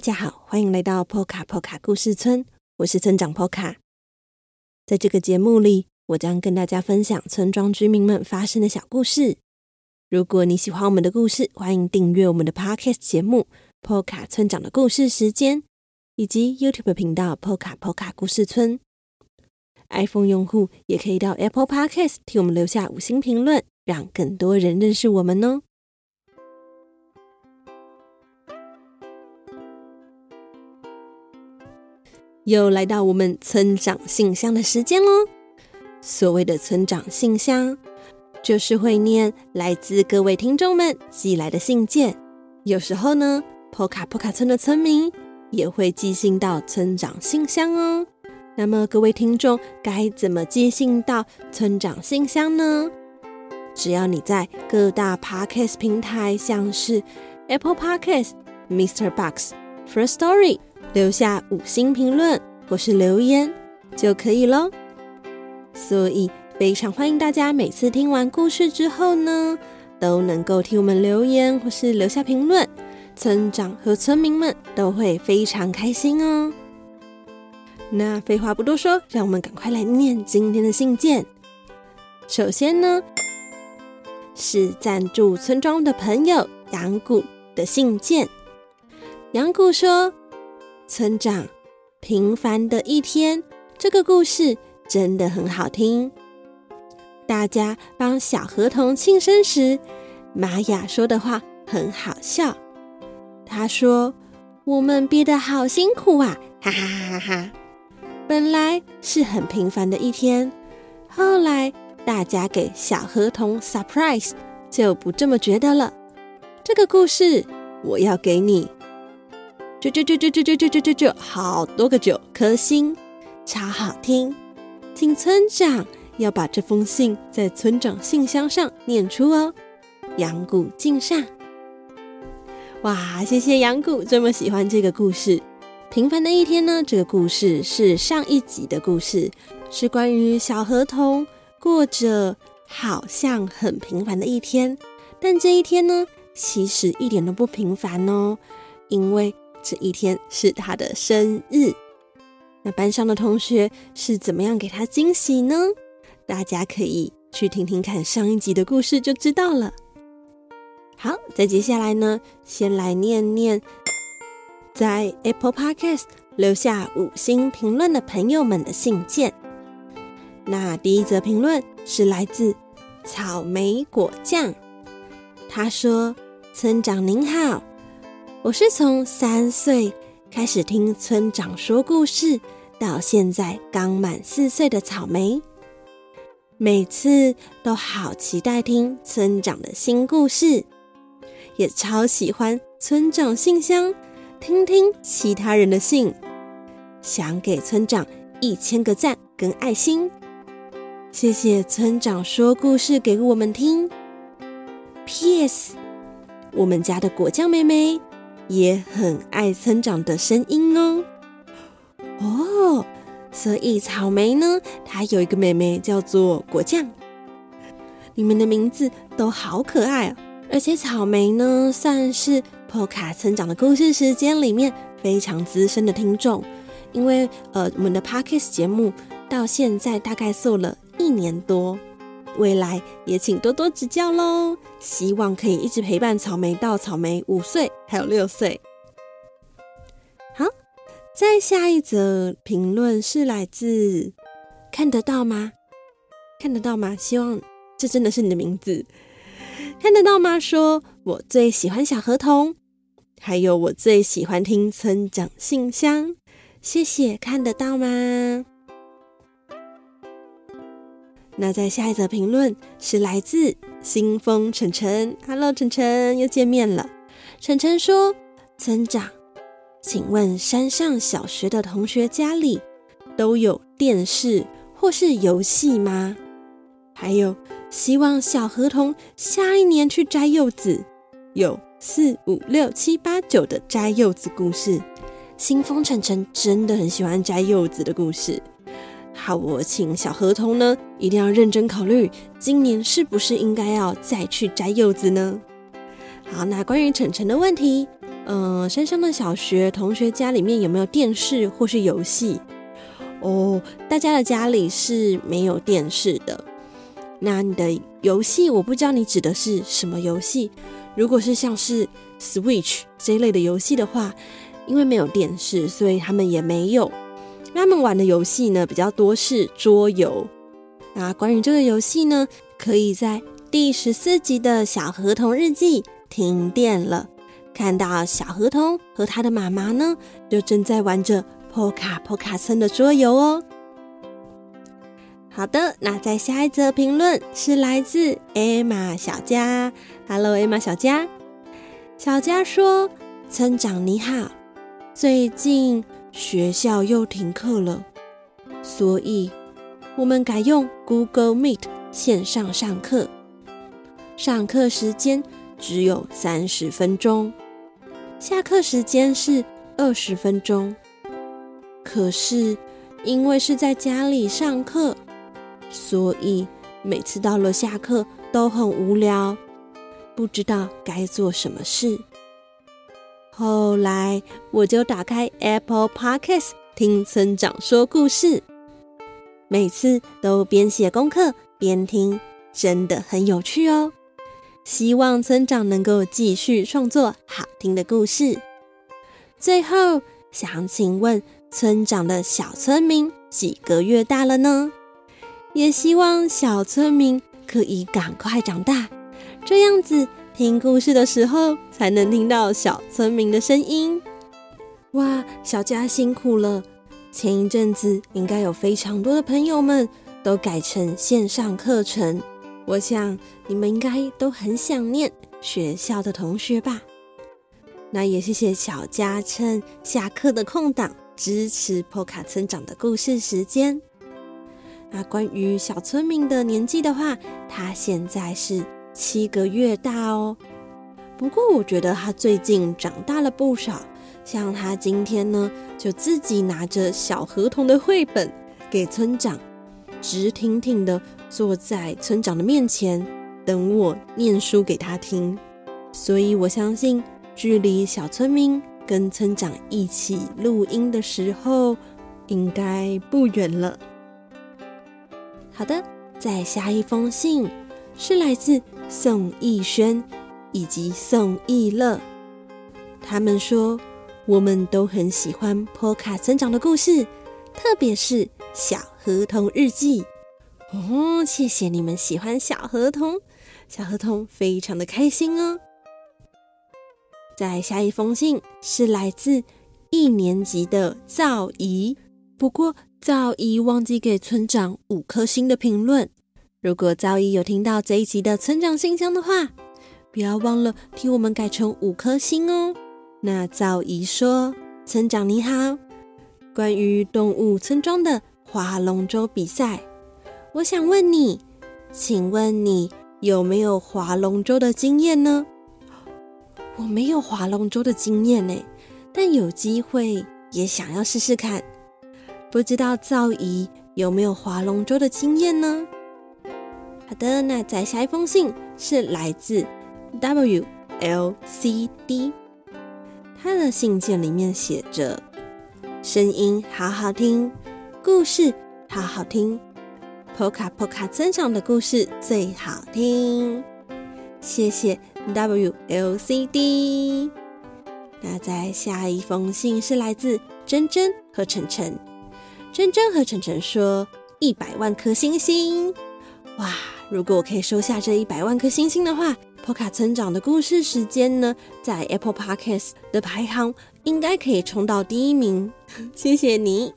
大家好，欢迎来到波卡波卡故事村，我是村长波卡。在这个节目里，我将跟大家分享村庄居民们发生的小故事。如果你喜欢我们的故事，欢迎订阅我们的 Podcast 节目《波卡村长的故事时间》，以及 YouTube 频道《波卡波卡故事村》。iPhone 用户也可以到 Apple Podcast 替我们留下五星评论，让更多人认识我们哦。又来到我们村长信箱的时间喽！所谓的村长信箱，就是会念来自各位听众们寄来的信件。有时候呢，波卡波卡村的村民也会寄信到村长信箱哦。那么各位听众该怎么寄信到村长信箱呢？只要你在各大 Podcast 平台，像是 Apple Podcast、Mr. Box、First Story。留下五星评论或是留言就可以喽。所以非常欢迎大家每次听完故事之后呢，都能够替我们留言或是留下评论，村长和村民们都会非常开心哦。那废话不多说，让我们赶快来念今天的信件。首先呢，是赞助村庄的朋友杨谷的信件。杨谷说。村长，平凡的一天，这个故事真的很好听。大家帮小河童庆生时，玛雅说的话很好笑。他说：“我们憋得好辛苦啊，哈哈哈哈哈！”本来是很平凡的一天，后来大家给小河童 surprise，就不这么觉得了。这个故事我要给你。九九九九九九九九九，好多个九颗星，超好听！请村长要把这封信在村长信箱上念出哦。杨谷敬上。哇，谢谢杨谷这么喜欢这个故事。平凡的一天呢，这个故事是上一集的故事，是关于小河童过着好像很平凡的一天，但这一天呢，其实一点都不平凡哦，因为。这一天是他的生日，那班上的同学是怎么样给他惊喜呢？大家可以去听听看上一集的故事就知道了。好，再接下来呢，先来念念在 Apple Podcast 留下五星评论的朋友们的信件。那第一则评论是来自草莓果酱，他说：“村长您好。”我是从三岁开始听村长说故事，到现在刚满四岁的草莓，每次都好期待听村长的新故事，也超喜欢村长信箱，听听其他人的信，想给村长一千个赞跟爱心，谢谢村长说故事给我们听。P.S. 我们家的果酱妹妹。也很爱村长的声音哦。哦，所以草莓呢，它有一个妹妹叫做果酱。你们的名字都好可爱哦。而且草莓呢，算是波卡村长的故事时间里面非常资深的听众，因为呃，我们的 Podcast 节目到现在大概做了一年多。未来也请多多指教喽！希望可以一直陪伴草莓到草莓五岁，还有六岁。好，再下一则评论是来自，看得到吗？看得到吗？希望这真的是你的名字。看得到吗？说我最喜欢小河童，还有我最喜欢听村长信箱。谢谢，看得到吗？那在下一则评论是来自新风晨晨，Hello，晨晨又见面了。晨晨说：“村长，请问山上小学的同学家里都有电视或是游戏吗？还有，希望小河童下一年去摘柚子，有四五六七八九的摘柚子故事。新风晨晨真的很喜欢摘柚子的故事。”好，我请小河童呢，一定要认真考虑，今年是不是应该要再去摘柚子呢？好，那关于晨晨的问题，嗯、呃，山上的小学同学家里面有没有电视或是游戏？哦，大家的家里是没有电视的。那你的游戏，我不知道你指的是什么游戏。如果是像是 Switch 这一类的游戏的话，因为没有电视，所以他们也没有。他们玩的游戏呢，比较多是桌游。那关于这个游戏呢，可以在第十四集的小河童日记停电了，看到小河童和他的妈妈呢，就正在玩着破卡破卡村的桌游哦。好的，那在下一则评论是来自艾玛小佳。Hello，艾玛小佳。小佳说：“村长你好，最近学校又停课了，所以我们改用 Google Meet 线上上课。上课时间只有三十分钟，下课时间是二十分钟。可是因为是在家里上课。”所以每次到了下课都很无聊，不知道该做什么事。后来我就打开 Apple Podcast 听村长说故事，每次都边写功课边听，真的很有趣哦。希望村长能够继续创作好听的故事。最后想请问村长的小村民几个月大了呢？也希望小村民可以赶快长大，这样子听故事的时候才能听到小村民的声音。哇，小佳辛苦了！前一阵子应该有非常多的朋友们都改成线上课程，我想你们应该都很想念学校的同学吧？那也谢谢小佳趁下课的空档支持破卡村长的故事时间。那关于小村民的年纪的话，他现在是七个月大哦。不过我觉得他最近长大了不少，像他今天呢，就自己拿着小合同的绘本给村长，直挺挺的坐在村长的面前，等我念书给他听。所以我相信，距离小村民跟村长一起录音的时候，应该不远了。好的，再下一封信是来自宋逸轩以及宋逸乐，他们说我们都很喜欢波卡村长的故事，特别是小河童日记。哦，谢谢你们喜欢小河童，小河童非常的开心哦。再下一封信是来自一年级的赵怡，不过。赵姨忘记给村长五颗星的评论。如果赵姨有听到这一集的村长信箱的话，不要忘了替我们改成五颗星哦。那赵姨说：“村长你好，关于动物村庄的划龙舟比赛，我想问你，请问你有没有划龙舟的经验呢？”我没有划龙舟的经验呢，但有机会也想要试试看。不知道赵姨有没有划龙舟的经验呢？好的，那再下一封信是来自 WLCD，他的信件里面写着：声音好好听，故事好好听，波卡波卡村长的故事最好听。谢谢 WLCD。那在下一封信是来自珍珍和晨晨。珍珍和晨晨说：“一百万颗星星，哇！如果我可以收下这一百万颗星星的话，波卡村长的故事时间呢，在 Apple Podcast 的排行应该可以冲到第一名。谢谢你。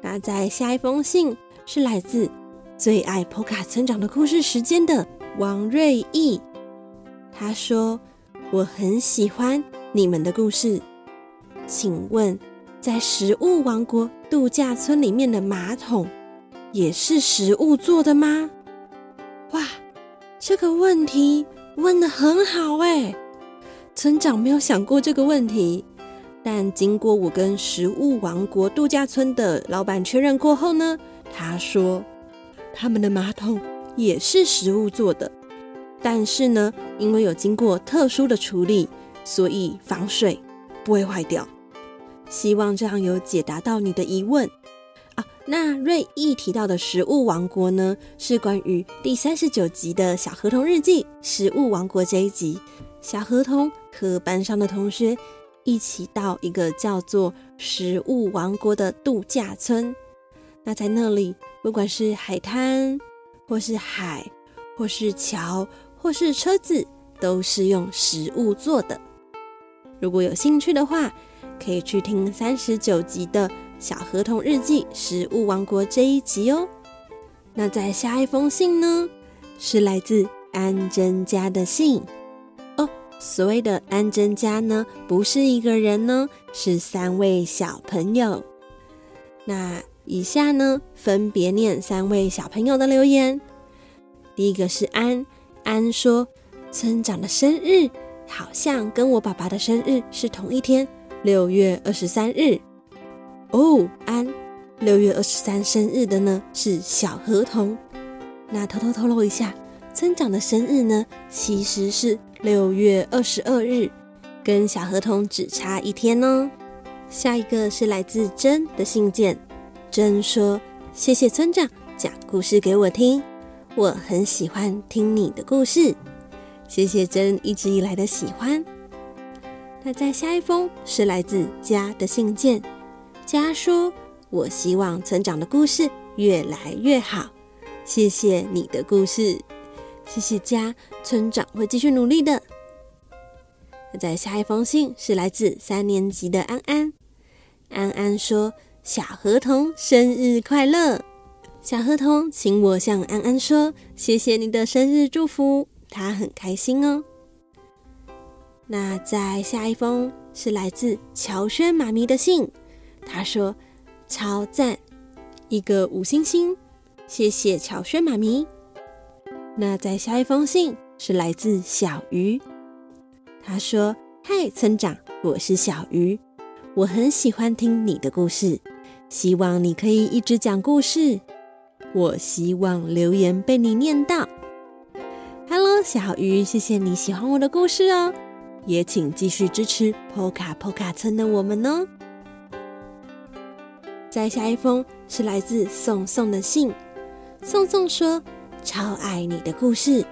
那在下一封信是来自最爱波卡村长的故事时间的王瑞义，他说：我很喜欢你们的故事，请问。”在食物王国度假村里面的马桶也是食物做的吗？哇，这个问题问的很好哎！村长没有想过这个问题，但经过我跟食物王国度假村的老板确认过后呢，他说他们的马桶也是食物做的，但是呢，因为有经过特殊的处理，所以防水不会坏掉。希望这样有解答到你的疑问。那瑞意提到的食物王国呢，是关于第三十九集的小河童日记《食物王国》这一集。小河童和班上的同学一起到一个叫做食物王国的度假村。那在那里，不管是海滩，或是海，或是桥，或是车子，都是用食物做的。如果有兴趣的话，可以去听三十九集的《小合同日记：食物王国》这一集哦。那在下一封信呢，是来自安珍家的信哦。所谓的安珍家呢，不是一个人呢，是三位小朋友。那以下呢，分别念三位小朋友的留言。第一个是安安说，村长的生日好像跟我爸爸的生日是同一天。六月二十三日，哦，安，六月二十三生日的呢是小河童。那偷偷透露一下，村长的生日呢其实是六月二十二日，跟小河童只差一天哦。下一个是来自珍的信件，珍说：“谢谢村长讲故事给我听，我很喜欢听你的故事。谢谢珍一直以来的喜欢。”那在下一封是来自家的信件，家说：“我希望村长的故事越来越好，谢谢你的故事，谢谢家，村长会继续努力的。”那在下一封信是来自三年级的安安，安安说：“小河童生日快乐！”小河童请我向安安说：“谢谢你的生日祝福，他很开心哦。”那在下一封是来自乔轩妈咪的信，他说超赞，一个五星星，谢谢乔轩妈咪。那在下一封信是来自小鱼，他说嗨，村长，我是小鱼，我很喜欢听你的故事，希望你可以一直讲故事，我希望留言被你念到。Hello，小鱼，谢谢你喜欢我的故事哦。也请继续支持 Poka Poka 村的我们哦。再下一封是来自宋宋的信，宋宋说：“超爱你的故事，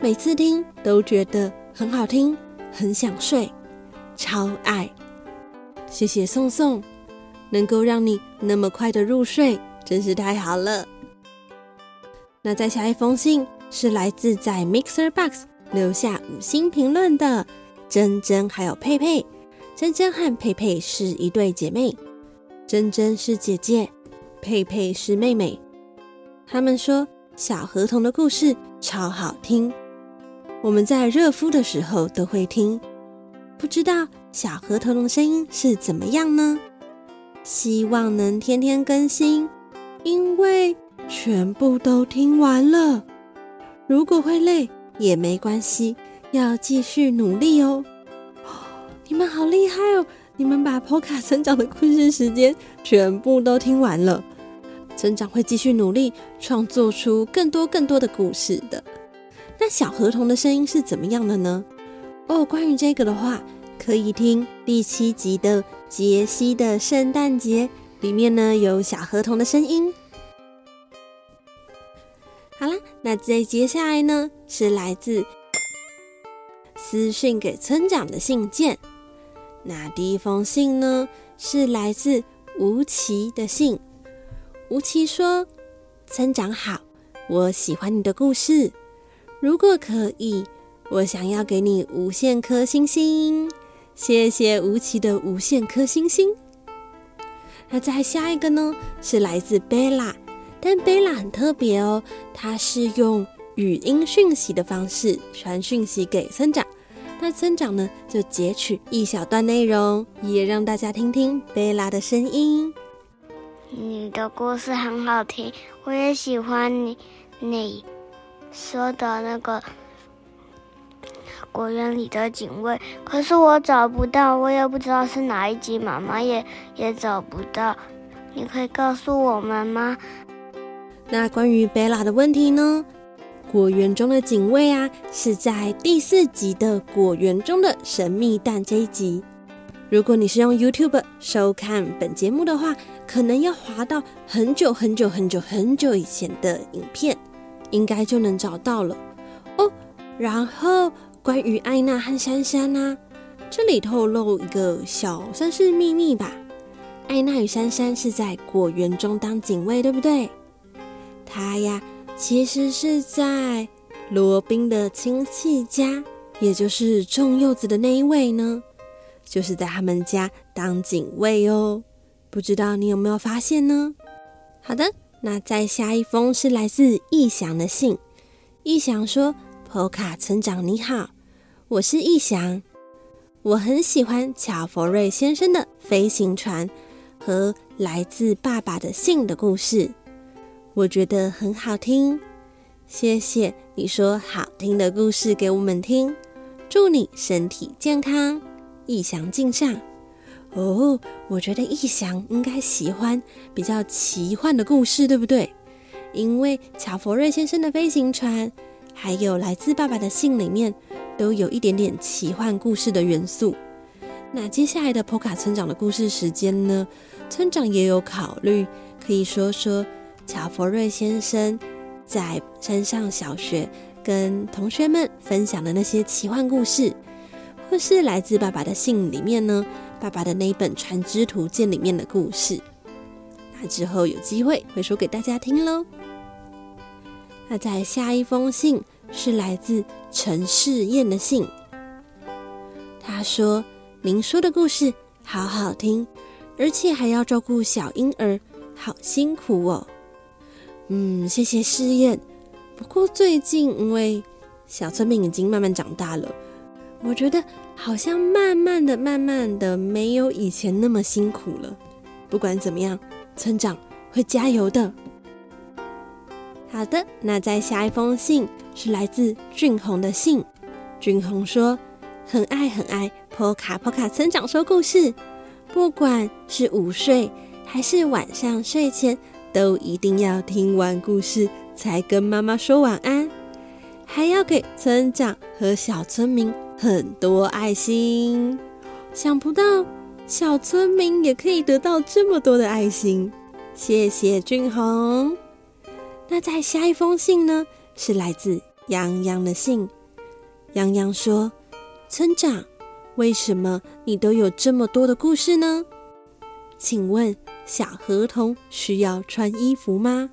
每次听都觉得很好听，很想睡，超爱。”谢谢宋宋，能够让你那么快的入睡，真是太好了。那再下一封信是来自在 Mixer Box 留下五星评论的。珍珍还有佩佩，珍珍和佩佩是一对姐妹，珍珍是姐姐，佩佩是妹妹。他们说小河童的故事超好听，我们在热敷的时候都会听。不知道小河童的声音是怎么样呢？希望能天天更新，因为全部都听完了。如果会累也没关系。要继续努力哦！你们好厉害哦！你们把波卡村长的故事时间全部都听完了。村长会继续努力，创作出更多更多的故事的。那小河童的声音是怎么样的呢？哦，关于这个的话，可以听第七集的杰西的圣诞节，里面呢有小河童的声音。好了，那再接下来呢是来自。私讯给村长的信件，那第一封信呢是来自吴奇的信。吴奇说：“村长好，我喜欢你的故事，如果可以，我想要给你无限颗星星。谢谢吴奇的无限颗星星。”那再下一个呢是来自贝拉，但贝拉很特别哦，他是用语音讯息的方式传讯息给村长。那村长呢，就截取一小段内容，也让大家听听贝拉的声音。你的故事很好听，我也喜欢你你说的那个果园里的警卫，可是我找不到，我也不知道是哪一集，妈妈也也找不到。你可以告诉我们吗？那关于贝拉的问题呢？果园中的警卫啊，是在第四集的果园中的神秘蛋这一集。如果你是用 YouTube 收看本节目的话，可能要滑到很久很久很久很久以前的影片，应该就能找到了哦。然后关于艾娜和珊珊呢、啊，这里透露一个小算是秘密吧。艾娜与珊珊是在果园中当警卫，对不对？她呀。其实是在罗宾的亲戚家，也就是种柚子的那一位呢，就是在他们家当警卫哦。不知道你有没有发现呢？好的，那再下一封是来自逸翔的信。逸翔说：“波卡村长你好，我是逸翔，我很喜欢乔佛瑞先生的飞行船和来自爸爸的信的故事。”我觉得很好听，谢谢你说好听的故事给我们听。祝你身体健康，逸翔敬上。哦，我觉得逸翔应该喜欢比较奇幻的故事，对不对？因为乔佛瑞先生的飞行船，还有来自爸爸的信里面，都有一点点奇幻故事的元素。那接下来的波卡村长的故事时间呢？村长也有考虑，可以说说。乔佛瑞先生在山上小学跟同学们分享的那些奇幻故事，或是来自爸爸的信里面呢，爸爸的那一本《船只图鉴》里面的故事，那之后有机会会说给大家听喽。那在下一封信是来自陈世燕的信，他说：“您说的故事好好听，而且还要照顾小婴儿，好辛苦哦。”嗯，谢谢试验。不过最近因为小村民已经慢慢长大了，我觉得好像慢慢的、慢慢的没有以前那么辛苦了。不管怎么样，村长会加油的。好的，那再下一封信是来自俊宏的信。俊宏说：“很爱很爱波卡波卡村长说故事，不管是午睡还是晚上睡前。”都一定要听完故事才跟妈妈说晚安，还要给村长和小村民很多爱心。想不到小村民也可以得到这么多的爱心，谢谢俊宏。那在下一封信呢？是来自洋洋的信。洋洋说：“村长，为什么你都有这么多的故事呢？请问。”小河童需要穿衣服吗？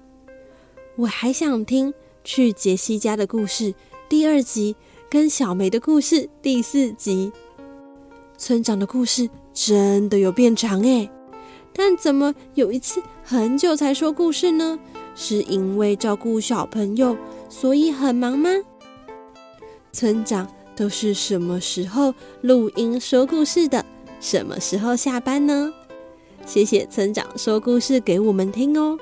我还想听去杰西家的故事第二集，跟小梅的故事第四集。村长的故事真的有变长诶，但怎么有一次很久才说故事呢？是因为照顾小朋友，所以很忙吗？村长都是什么时候录音说故事的？什么时候下班呢？谢谢村长说故事给我们听哦。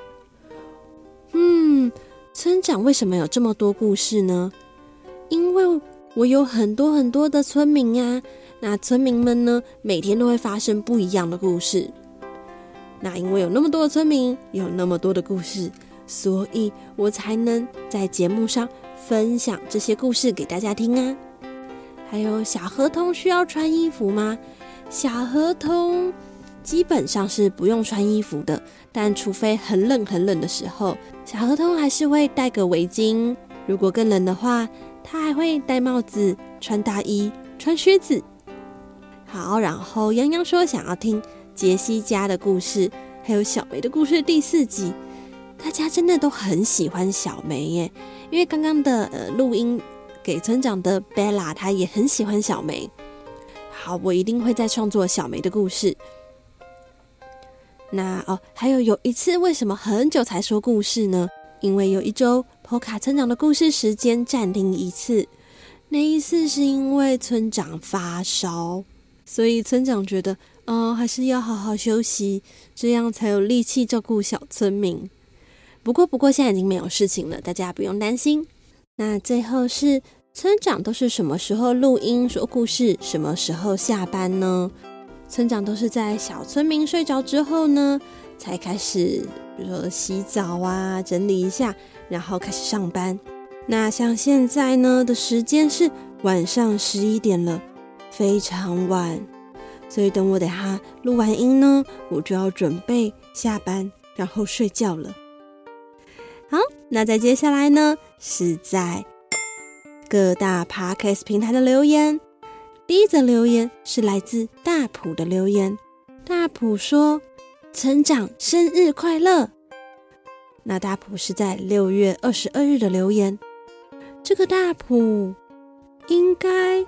嗯，村长为什么有这么多故事呢？因为我有很多很多的村民呀。那村民们呢，每天都会发生不一样的故事。那因为有那么多的村民，有那么多的故事，所以我才能在节目上分享这些故事给大家听啊。还有小河童需要穿衣服吗？小河童。基本上是不用穿衣服的，但除非很冷很冷的时候，小河童还是会戴个围巾。如果更冷的话，他还会戴帽子、穿大衣、穿靴子。好，然后洋洋说想要听杰西家的故事，还有小梅的故事第四集。大家真的都很喜欢小梅耶，因为刚刚的呃录音给村长的 Bella，她也很喜欢小梅。好，我一定会再创作小梅的故事。那哦，还有有一次，为什么很久才说故事呢？因为有一周，波卡村长的故事时间暂停一次。那一次是因为村长发烧，所以村长觉得，哦，还是要好好休息，这样才有力气照顾小村民。不过，不过现在已经没有事情了，大家不用担心。那最后是村长都是什么时候录音说故事，什么时候下班呢？村长都是在小村民睡着之后呢，才开始，比如说洗澡啊，整理一下，然后开始上班。那像现在呢的时间是晚上十一点了，非常晚，所以等我等下录完音呢，我就要准备下班，然后睡觉了。好，那在接下来呢，是在各大 Podcast 平台的留言。第一则留言是来自大普的留言，大普说：“村长生日快乐。”那大普是在六月二十二日的留言。这个大普应该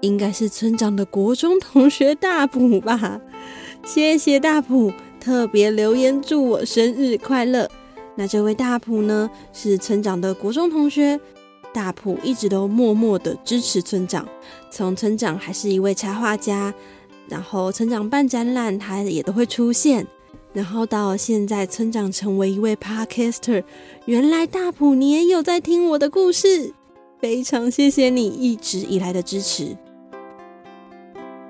应该是村长的国中同学大普吧？谢谢大普特别留言祝我生日快乐。那这位大普呢，是村长的国中同学。大普一直都默默的支持村长，从村长还是一位插画家，然后村长办展览，他也都会出现。然后到现在，村长成为一位 podcaster，原来大普你也有在听我的故事，非常谢谢你一直以来的支持。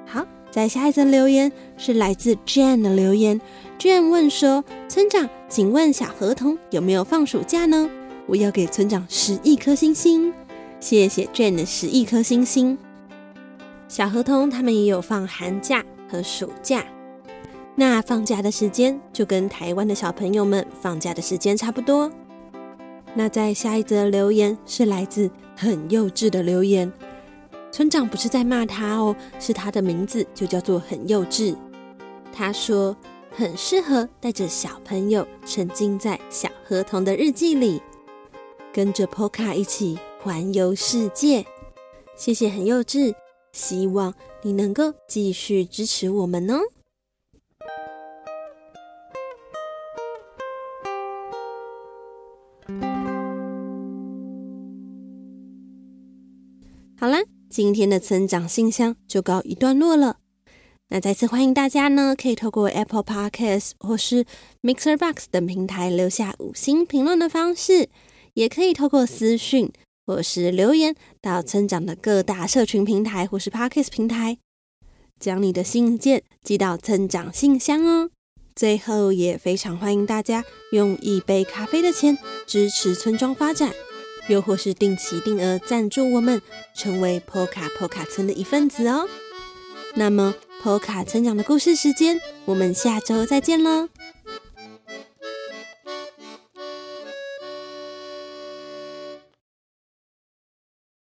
好，在下一则留言是来自 Jane 的留言，Jane 问说：“村长，请问小河童有没有放暑假呢？”我要给村长十亿颗星星，谢谢 Jane 的十亿颗星星。小河童他们也有放寒假和暑假，那放假的时间就跟台湾的小朋友们放假的时间差不多。那在下一则留言是来自很幼稚的留言，村长不是在骂他哦，是他的名字就叫做很幼稚。他说很适合带着小朋友沉浸在小河童的日记里。跟着 Poka 一起环游世界，谢谢很幼稚，希望你能够继续支持我们哦。好啦，今天的成长信箱就告一段落了。那再次欢迎大家呢，可以透过 Apple Podcast 或是 Mixer Box 等平台留下五星评论的方式。也可以透过私讯或是留言到村长的各大社群平台或是 Podcast 平台，将你的信件寄到村长信箱哦。最后，也非常欢迎大家用一杯咖啡的钱支持村庄发展，又或是定期定额赞助我们，成为 Poca Poca 村的一份子哦。那么，Poca 村长的故事时间，我们下周再见喽。